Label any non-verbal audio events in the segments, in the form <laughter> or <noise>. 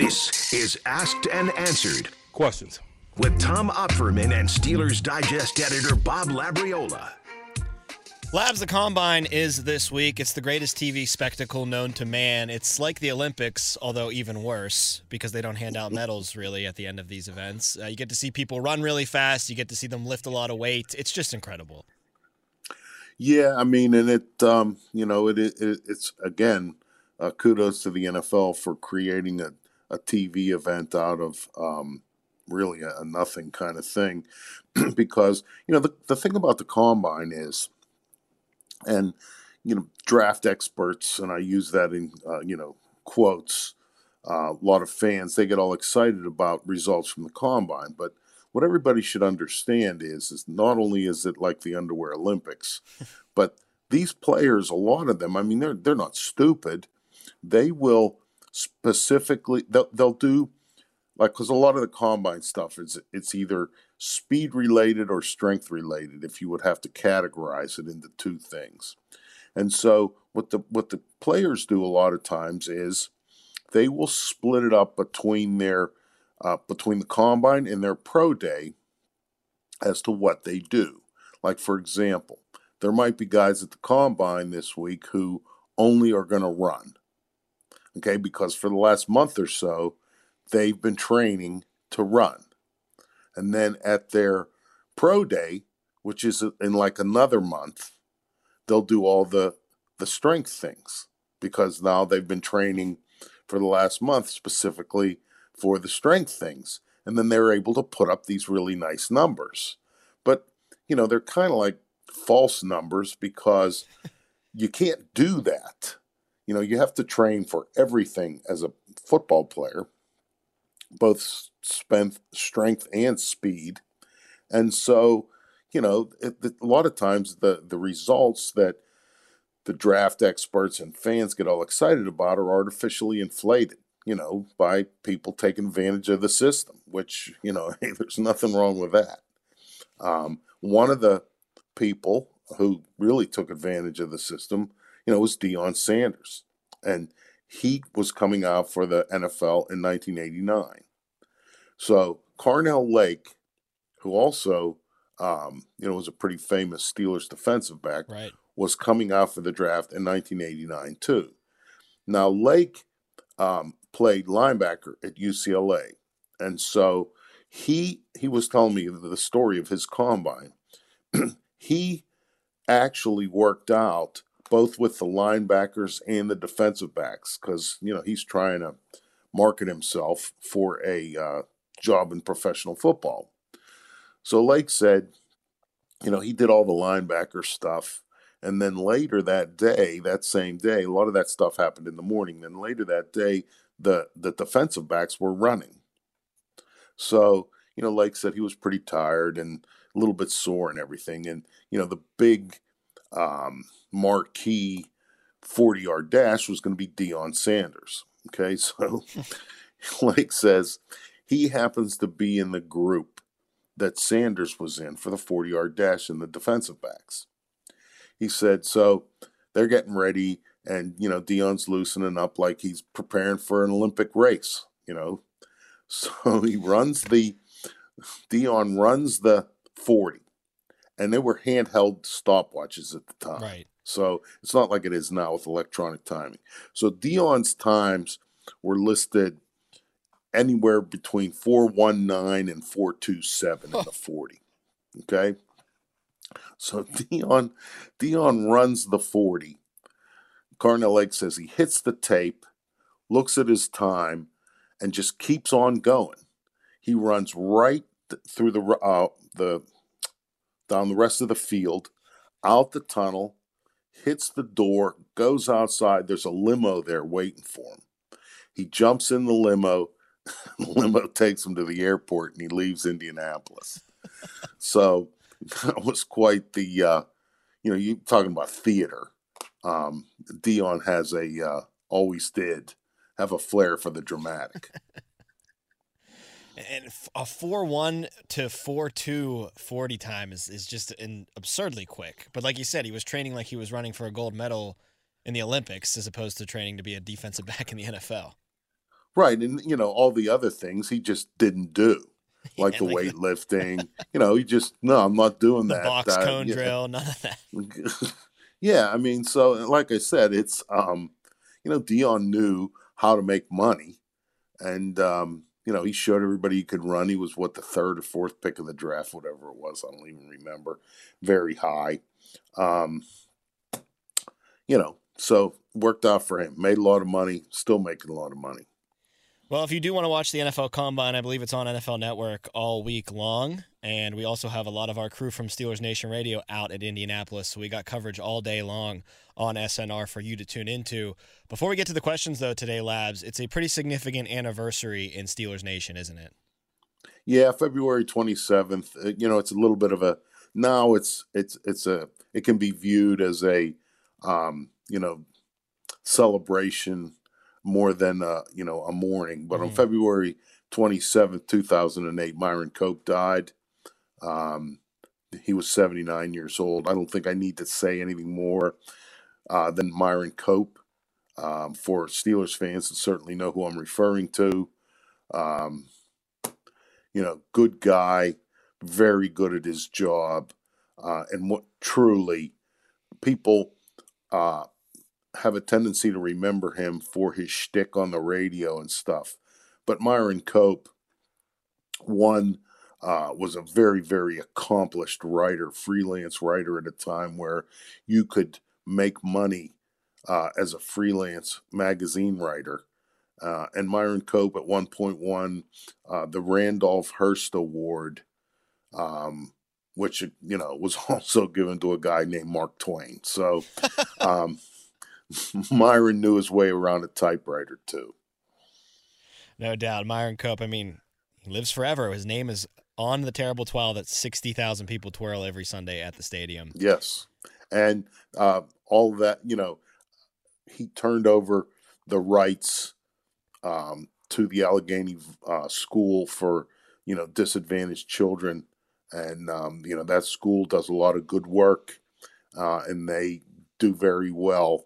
This is Asked and Answered Questions. with Tom Opferman and Steelers Digest editor Bob Labriola. Labs the Combine is this week. It's the greatest TV spectacle known to man. It's like the Olympics, although even worse because they don't hand out medals really at the end of these events. Uh, you get to see people run really fast. You get to see them lift a lot of weight. It's just incredible. Yeah, I mean, and it, um, you know, it, it it's again, uh, kudos to the NFL for creating a, a TV event out of um, really a, a nothing kind of thing, <clears throat> because you know the the thing about the combine is, and you know, draft experts, and I use that in uh, you know quotes. Uh, a lot of fans they get all excited about results from the combine, but what everybody should understand is is not only is it like the underwear Olympics, <laughs> but these players, a lot of them, I mean, they're they're not stupid. They will specifically they'll, they'll do like because a lot of the combine stuff is it's either speed related or strength related. If you would have to categorize it into two things, and so what the what the players do a lot of times is they will split it up between their uh, between the combine and their pro day as to what they do. Like, for example, there might be guys at the combine this week who only are going to run. Okay, because for the last month or so, they've been training to run. And then at their pro day, which is in like another month, they'll do all the the strength things because now they've been training for the last month specifically for the strength things. And then they're able to put up these really nice numbers. But, you know, they're kind of like false numbers because you can't do that. You know, you have to train for everything as a football player, both strength and speed. And so, you know, a lot of times the, the results that the draft experts and fans get all excited about are artificially inflated you know, by people taking advantage of the system, which, you know, <laughs> hey, there's nothing wrong with that. Um, one of the people who really took advantage of the system, you know, was Deion Sanders. And he was coming out for the NFL in 1989. So Carnell Lake, who also, um, you know, was a pretty famous Steelers defensive back, Right. was coming out for the draft in 1989 too. Now Lake um, played linebacker at UCLA, and so he he was telling me the story of his combine. <clears throat> he actually worked out both with the linebackers and the defensive backs because you know he's trying to market himself for a uh, job in professional football. So Lake said, you know, he did all the linebacker stuff. And then later that day, that same day, a lot of that stuff happened in the morning. Then later that day, the the defensive backs were running. So, you know, Lake said he was pretty tired and a little bit sore and everything. And, you know, the big um, marquee 40 yard dash was going to be Deion Sanders. Okay. <laughs> So Lake says he happens to be in the group that Sanders was in for the 40 yard dash and the defensive backs. He said, so they're getting ready and, you know, Deion's loosening up like he's preparing for an Olympic race, you know. <laughs> So he runs the, Deion runs the 40 and they were handheld stopwatches at the time. Right. So it's not like it is now with electronic timing. So Deion's times were listed anywhere between 419 and 427 in the 40. Okay. So <laughs> Deion Deion runs the 40. Carnell Lake says he hits the tape, looks at his time, and just keeps on going. He runs right th- through the uh, the down the rest of the field, out the tunnel, hits the door, goes outside. There's a limo there waiting for him. He jumps in the limo, <laughs> the limo takes him to the airport and he leaves Indianapolis. so <laughs> that was quite the, uh, you know, you talking about theater. Um, Deion has a, uh, always did have a flair for the dramatic. <laughs> and a 4-1 to 4-2 40 time is, is just an absurdly quick. But like you said he was training like he was running for a gold medal in the olympics as opposed to training to be a defensive <laughs> back in the nfl right and you know all the other things he just didn't do <laughs> like yeah, the like weightlifting the... you know he just no i'm not doing the that box cone drill none of that. <laughs> Yeah i mean so like i said it's um you know Deion knew how to make money and um you know, he showed everybody he could run. He was what the third or fourth pick of the draft, whatever it was. I don't even remember. Very high. Um, you know, so worked out for him. Made a lot of money. Still making a lot of money. Well, if you do want to watch the NFL Combine, I believe it's on NFL Network all week long. And we also have a lot of our crew from Steelers Nation Radio out at Indianapolis. So we got coverage all day long on SNR for you to tune into. Before we get to the questions, though, today, Labs, it's a pretty significant anniversary in Steelers Nation, isn't it? Yeah, February 27th. Uh, you know, it's a little bit of a now it's it's it's a it can be viewed as a um, you know celebration more than a, you know a mourning. But mm-hmm. on February 27th, 2008, Myron Cope died. Um, he was 79 years old. I don't think I need to say anything more uh, than Myron Cope. Um, for Steelers fans to certainly know who I'm referring to. Um, you know, good guy, very good at his job, uh, and what truly people uh, have a tendency to remember him for his shtick on the radio and stuff. But Myron Cope, one, uh, was a very, very accomplished writer, freelance writer at a time where you could make money uh, as a freelance magazine writer. Uh, and Myron Cope at one point won uh, the Randolph Hearst Award, um, which you know was <laughs> also given to a guy named Mark Twain. So um, <laughs> Myron knew his way around a typewriter too. No doubt, Myron Cope. I mean, he lives forever. His name is on the terrible towel that sixty thousand people twirl every Sunday at the stadium. Yes, and uh, all that you know, he turned over the rights um, to the Allegheny uh, School for you know disadvantaged children, and um, you know that school does a lot of good work, uh, and they do very well.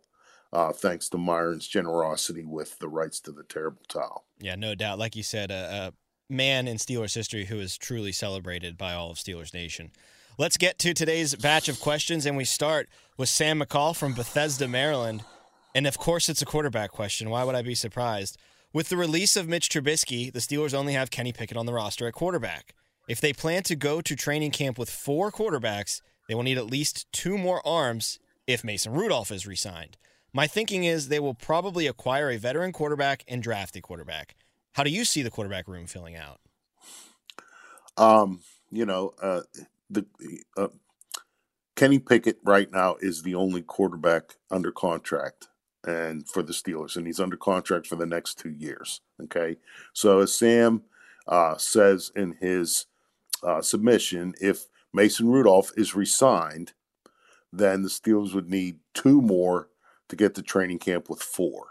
Uh, thanks to Myron's generosity with the rights to the terrible towel. Yeah, no doubt. Like you said, a, a man in Steelers history who is truly celebrated by all of Steelers Nation. Let's get to today's batch of questions, and we start with Sam McCall from Bethesda, Maryland. And of course, it's a quarterback question. Why would I be surprised? With the release of Mitch Trubisky, the Steelers only have Kenny Pickett on the roster at quarterback. If they plan to go to training camp with four quarterbacks, they will need at least two more arms if Mason Rudolph is re signed. My thinking is they will probably acquire a veteran quarterback and draft a quarterback. How do you see the quarterback room filling out? Um, you know, uh, the uh, Kenny Pickett right now is the only quarterback under contract and for the Steelers, and he's under contract for the next two years. Okay, so as Sam uh, says in his uh, submission, if Mason Rudolph is resigned, then the Steelers would need two more to get to training camp with four.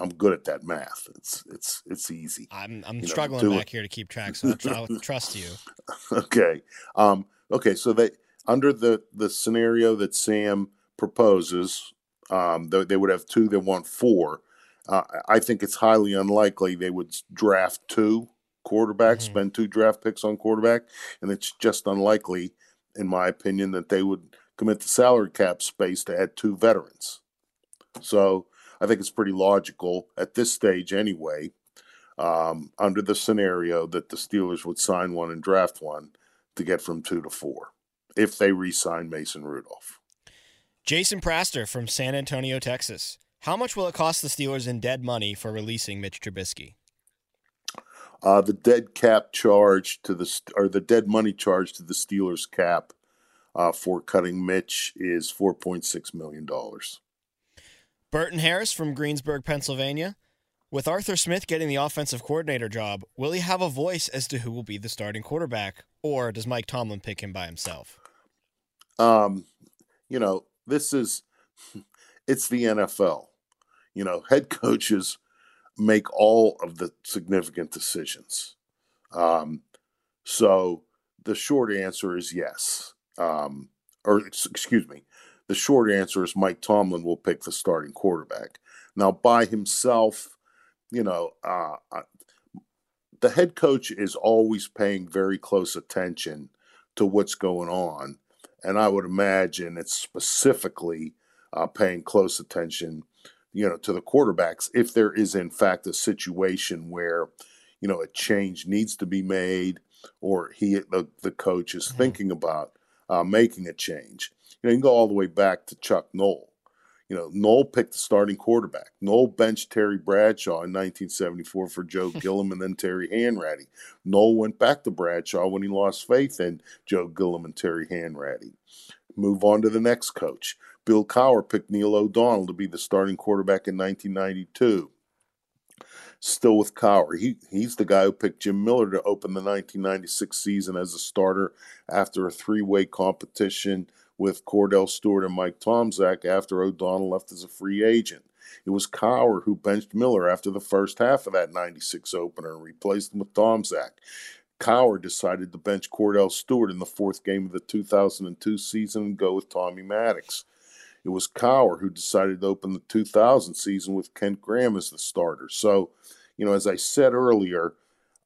I'm good at that math. It's it's it's easy. I'm I'm you struggling back it. here to keep track, so I'll <laughs> trust you. Okay. Um. Okay. So they under the the scenario that Sam proposes, um, they, they would have two. They want four. Uh, I think it's highly unlikely they would draft two quarterbacks, mm-hmm. spend two draft picks on quarterback, and it's just unlikely, in my opinion, that they would commit the salary cap space to add two veterans. So I think it's pretty logical at this stage, anyway, um, under the scenario that the Steelers would sign one and draft one to get from two to four if they re sign Mason Rudolph. Jason Praster from San Antonio, Texas. How much will it cost the Steelers in dead money for releasing Mitch Trubisky? Uh, the dead cap charge to the or the dead money charge to the Steelers cap uh, for cutting Mitch is four point six million dollars. Burton Harris from Greensburg, Pennsylvania. With Arthur Smith getting the offensive coordinator job, will he have a voice as to who will be the starting quarterback, or does Mike Tomlin pick him by himself? Um, you know, this is <laughs> it's the NFL. You know, head <laughs> coaches make all of the significant decisions. Um, so the short answer is yes. Um, or excuse me, the short answer is Mike Tomlin will pick the starting quarterback. Now, by himself, you know, uh, the head coach is always paying very close attention to what's going on. And I would imagine it's specifically uh, paying close attention, you know, to the quarterbacks if there is, in fact, a situation where, you know, a change needs to be made or he, the, the coach, is mm-hmm. thinking about uh, making a change. You know, you can go all the way back to Chuck Noll you know, Noll picked the starting quarterback. Noll benched Terry Bradshaw in 1974 for Joe <laughs> Gilliam and then Terry Hanratty. Noll went back to Bradshaw when he lost faith in Joe Gilliam and Terry Hanratty. Move on to the next coach. Bill Cowher picked Neil O'Donnell to be the starting quarterback in 1992. Still with Cowher. He, he's the guy who picked Jim Miller to open the 1996 season as a starter after a three way competition with Kordell Stewart and Mike Tomczak after O'Donnell left as a free agent. It was Cowher who benched Miller after the first half of that 96 opener and replaced him with Tomczak. Cowher decided to bench Kordell Stewart in the fourth game of the 2002 season and go with Tommy Maddox. It was Cowher who decided to open the 2000 season with Kent Graham as the starter. So, you know, as I said earlier,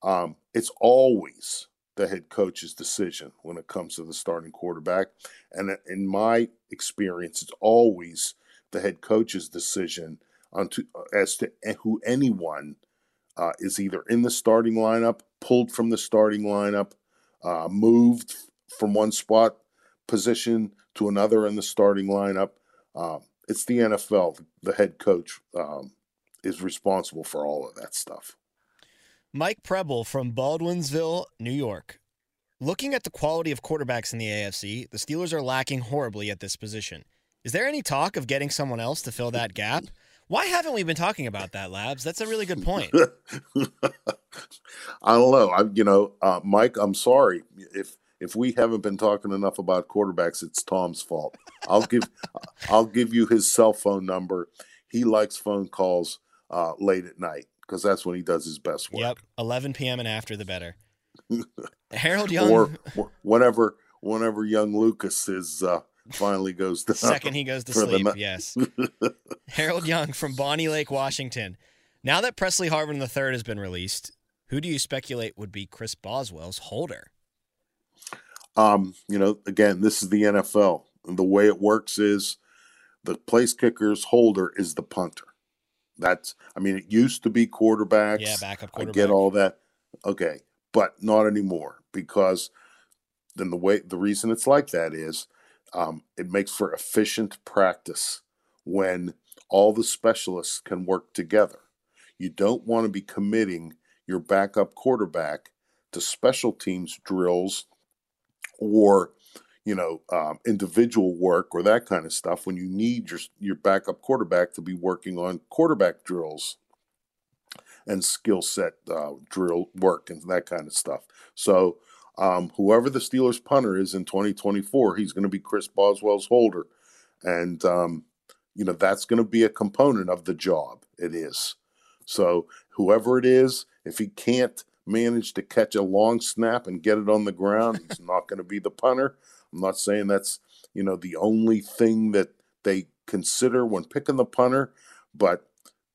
um, it's always the head coach's decision when it comes to the starting quarterback. And in my experience, it's always the head coach's decision on to, as to who anyone uh, is either in the starting lineup, pulled from the starting lineup, uh, moved from one spot position to another in the starting lineup. Um, it's the NFL. The head coach um, is responsible for all of that stuff. Mike Preble from Baldwinsville, New York. Looking at the quality of quarterbacks in the AFC, the Steelers are lacking horribly at this position. Is there any talk of getting someone else to fill that gap? Why haven't we been talking about that, Labs? That's a really good point. <laughs> I don't know. I, you know, uh, Mike, I'm sorry if if we haven't been talking enough about quarterbacks. It's Tom's fault. I'll give I'll give you his cell phone number. He likes phone calls uh, late at night because that's when he does his best work. Yep, 11 p.m. and after the better. <laughs> Harold Young, or whenever whenever young Lucas is uh, finally goes to second he goes to sleep. yes, <laughs> Harold Young from Bonney Lake, Washington. Now that Presley Harvin III has been released, who do you speculate would be Chris Boswell's holder? Um, you know, again, this is the NFL. And the way it works is the place kicker's holder is the punter. That's, I mean, it used to be quarterbacks. Yeah, backup quarterback. I get all that. Okay, but not anymore because then the way the reason it's like that is um, it makes for efficient practice when all the specialists can work together. You don't want to be committing your backup quarterback to special teams drills or you know um, individual work or that kind of stuff when you need your your backup quarterback to be working on quarterback drills and skill set uh, drill work and that kind of stuff. So um, whoever the Steelers punter is in 2024, he's going to be Chris Boswell's holder, and um, you know that's going to be a component of the job. It is. So whoever it is, if he can't manage to catch a long snap and get it on the ground, he's <laughs> not going to be the punter. I'm not saying that's you know the only thing that they consider when picking the punter, but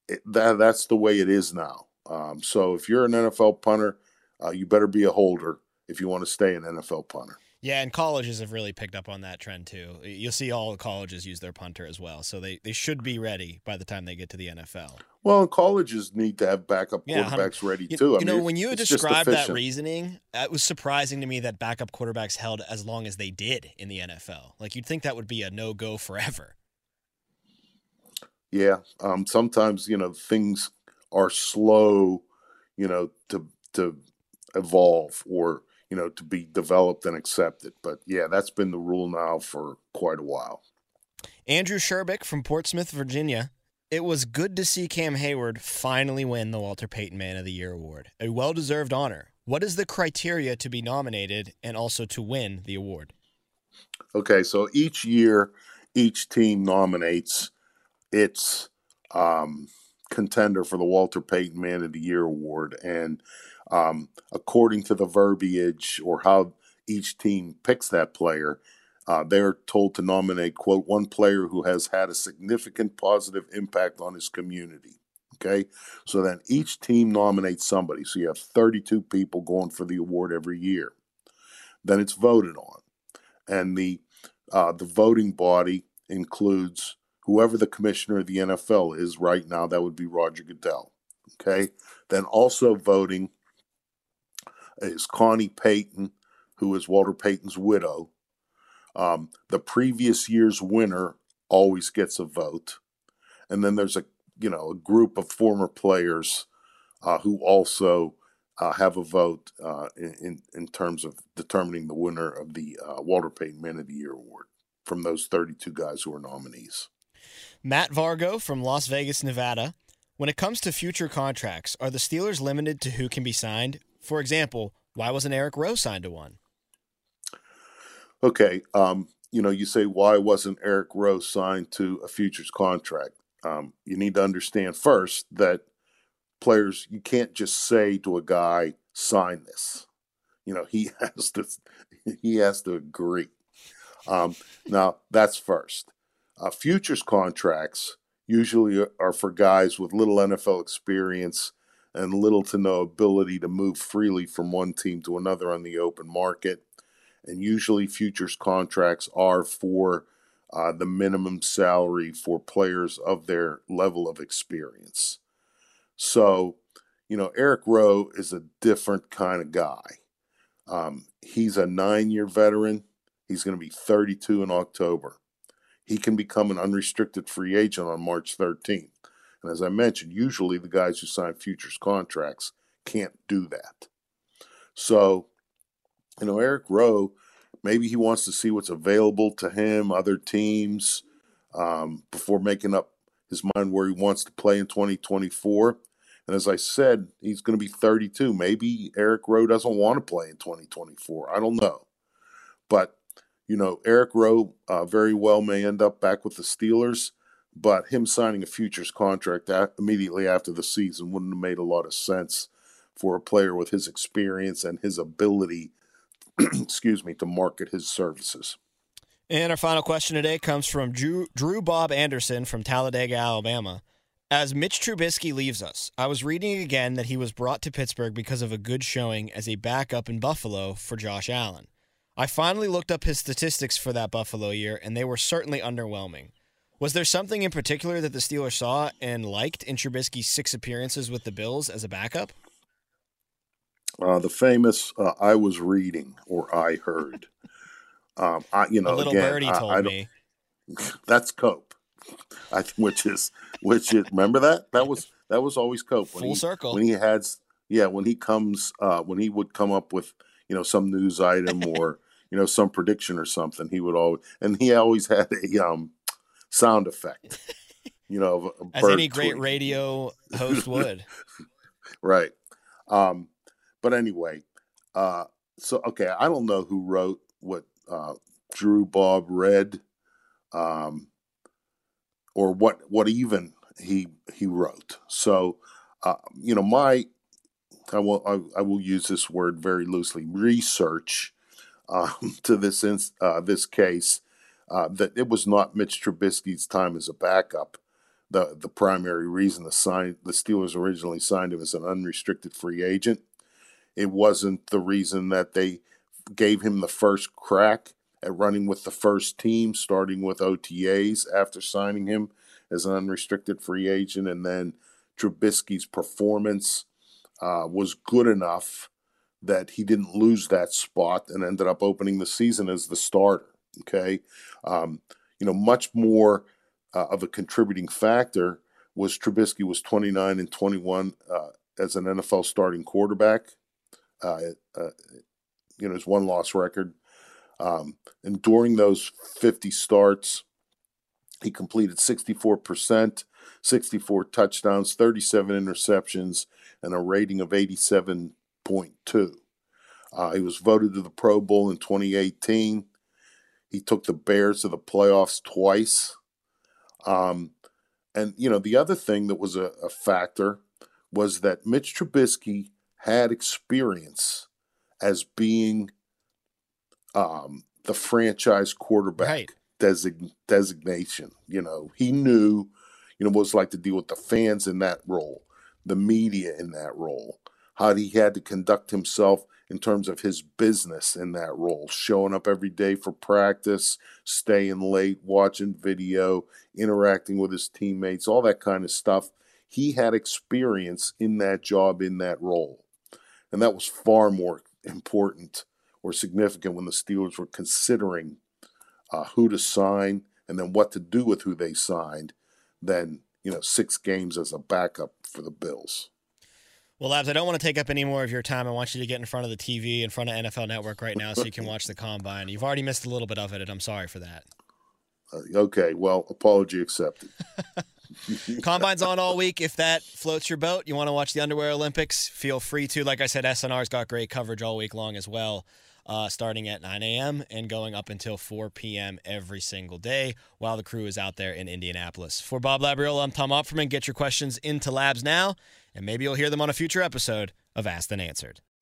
it, that that's the way it is now. Um, so if you're an NFL punter, uh, you better be a holder if you want to stay an NFL punter. Yeah, and colleges have really picked up on that trend too. You'll see all the colleges use their punter as well, so they, they should be ready by the time they get to the NFL. Well, colleges need to have backup quarterbacks ready you, too. I you mean, know, when you described that reasoning, it was surprising to me that backup quarterbacks held as long as they did in the NFL. Like you'd think that would be a no go forever. Yeah, um, sometimes you know things are slow, you know, to to evolve or you know to be developed and accepted. But yeah, that's been the rule now for quite a while. Andrew Sherbik from Portsmouth, Virginia. It was good to see Cam Hayward finally win the Walter Payton Man of the Year award, a well deserved honor. What is the criteria to be nominated and also to win the award? Okay, so each year, each team nominates its um, contender for the Walter Payton Man of the Year award. And um, according to the verbiage or how each team picks that player, uh, they're told to nominate, quote, one player who has had a significant positive impact on his community. Okay. So then each team nominates somebody. So you have 32 people going for the award every year. Then it's voted on. And the uh, the voting body includes whoever the commissioner of the NFL is right now. That would be Roger Goodell. Okay. Then also voting is Connie Payton, who is Walter Payton's widow. Um, the previous year's winner always gets a vote, and then there's a you know a group of former players uh, who also uh, have a vote uh, in in terms of determining the winner of the uh, Walter Payton Man of the Year award from those 32 guys who are nominees. Matt Vargo from Las Vegas, Nevada. When it comes to future contracts, are the Steelers limited to who can be signed? For example, why wasn't Eric Rowe signed to one? Okay, um, you know, you say why wasn't Eric Rowe signed to a futures contract? Um, you need to understand first that players you can't just say to a guy sign this. You know, he <laughs> has to he has to agree. Um, now that's first. Uh, futures contracts usually are for guys with little NFL experience and little to no ability to move freely from one team to another on the open market and usually futures contracts are for uh, the minimum salary for players of their level of experience. So, you know, Eric Rowe is a different kind of guy. Um, he's a nine year veteran. He's going to be 32 in October. He can become an unrestricted free agent on March 13th. And as I mentioned, usually the guys who sign futures contracts can't do that. So, you know, Eric Rowe, maybe he wants to see what's available to him, other teams, um, before making up his mind where he wants to play in 2024. And as I said, he's going to be 32. Maybe Eric Rowe doesn't want to play in 2024. I don't know. But, you know, Eric Rowe uh, very well may end up back with the Steelers, but him signing a futures contract immediately after the season wouldn't have made a lot of sense for a player with his experience and his ability <clears throat> excuse me, to market his services. And our final question today comes from Drew, Drew Bob Anderson from Talladega, Alabama. As Mitch Trubisky leaves us, I was reading again that he was brought to Pittsburgh because of a good showing as a backup in Buffalo for Josh Allen. I finally looked up his statistics for that Buffalo year, and they were certainly underwhelming. Was there something in particular that the Steelers saw and liked in Trubisky's six appearances with the Bills as a backup? Uh, the famous uh, "I was reading" or "I heard." Um, I, you know, a little again, birdie I, told I me. <laughs> That's Cope, I, which is which is remember that that was that was always Cope when Full he, circle when he had yeah when he comes uh, when he would come up with you know some news item or you know some prediction or something he would always and he always had a um sound effect <laughs> you know as any great tweet. radio host <laughs> would right um but anyway, uh, so okay, I don't know who wrote what uh, Drew Bob read, um, or what what even he he wrote. So, uh, you know, my I will I, I, will use this word very loosely. Research um, <laughs> to this in, uh, this case uh, that it was not Mitch Trubisky's time as a backup. The the primary reason the sign the Steelers originally signed him as an unrestricted free agent it wasn't the reason that they gave him the first crack at running with the first team, starting with OTAs after signing him as an unrestricted free agent. And then Trubisky's performance uh, was good enough that he didn't lose that spot and ended up opening the season as the starter. Okay. Um, you know, much more uh, of a contributing factor was Trubisky was 29 and 21 uh, as an NFL starting quarterback uh, uh, you know, his one loss record. Um, and during those 50 starts, he completed 64% 64 touchdowns, 37 interceptions, and a rating of 87.2. Uh, he was voted to the Pro Bowl in 2018. He took the Bears to the playoffs twice. Um, and, you know, the other thing that was a, a factor was that Mitch Trubisky had experience as being um, the franchise quarterback Right. design, designation. You know, he knew, you know, what it's like to deal with the fans in that role, the media in that role, how he had to conduct himself in terms of his business in that role, showing up every day for practice, staying late, watching video, interacting with his teammates, all that kind of stuff. He had experience in that job, in that role. And that was far more important or significant when the Steelers were considering uh, who to sign and then what to do with who they signed than, you know, six games as a backup for the Bills. Well, Labs, I don't want to take up any more of your time. I want you to get in front of the TV, in front of NFL Network right now so you can <laughs> watch the combine. You've already missed a little bit of it, and I'm sorry for that. Uh, okay, well, apology accepted. <laughs> Combine's on all week. If that floats your boat, you want to watch the Underwear Olympics, feel free to. Like I said, SNR's got great coverage all week long as well, uh, starting at 9 a.m. and going up until 4 p.m. every single day while the crew is out there in Indianapolis. For Bob Labriola, I'm Tom Opferman. Get your questions into Labs now, and maybe you'll hear them on a future episode of Asked and Answered.